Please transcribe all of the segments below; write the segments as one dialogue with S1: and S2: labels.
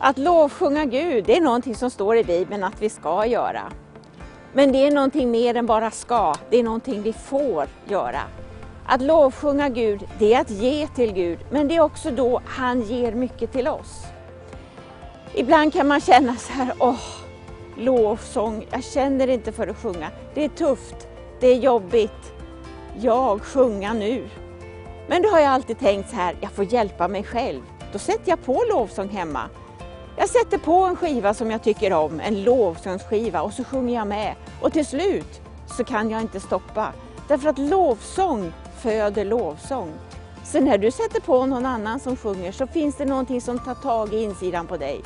S1: Att lovsjunga Gud, det är någonting som står i Bibeln att vi ska göra. Men det är någonting mer än bara ska, det är någonting vi får göra. Att lovsjunga Gud, det är att ge till Gud, men det är också då han ger mycket till oss. Ibland kan man känna så här, åh, lovsång, jag känner inte för att sjunga. Det är tufft, det är jobbigt. Jag sjunga nu. Men då har jag alltid tänkt så här, jag får hjälpa mig själv. Då sätter jag på lovsång hemma. Jag sätter på en skiva som jag tycker om, en lovsångsskiva och så sjunger jag med. Och till slut så kan jag inte stoppa. Därför att lovsång föder lovsång. Så när du sätter på någon annan som sjunger så finns det någonting som tar tag i insidan på dig.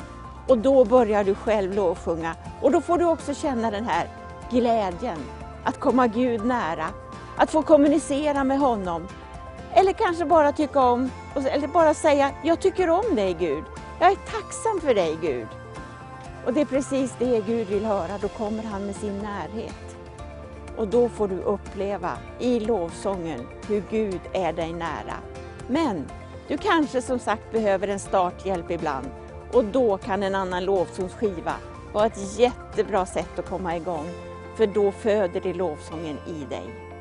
S1: Och då börjar du själv lovsjunga. Och då får du också känna den här glädjen, att komma Gud nära, att få kommunicera med honom. Eller kanske bara tycka om, eller bara säga, jag tycker om dig Gud. Jag är tacksam för dig Gud. Och det är precis det Gud vill höra, då kommer han med sin närhet. Och då får du uppleva i lovsången hur Gud är dig nära. Men du kanske som sagt behöver en starthjälp ibland och då kan en annan lovsångsskiva vara ett jättebra sätt att komma igång. För då föder det lovsången i dig.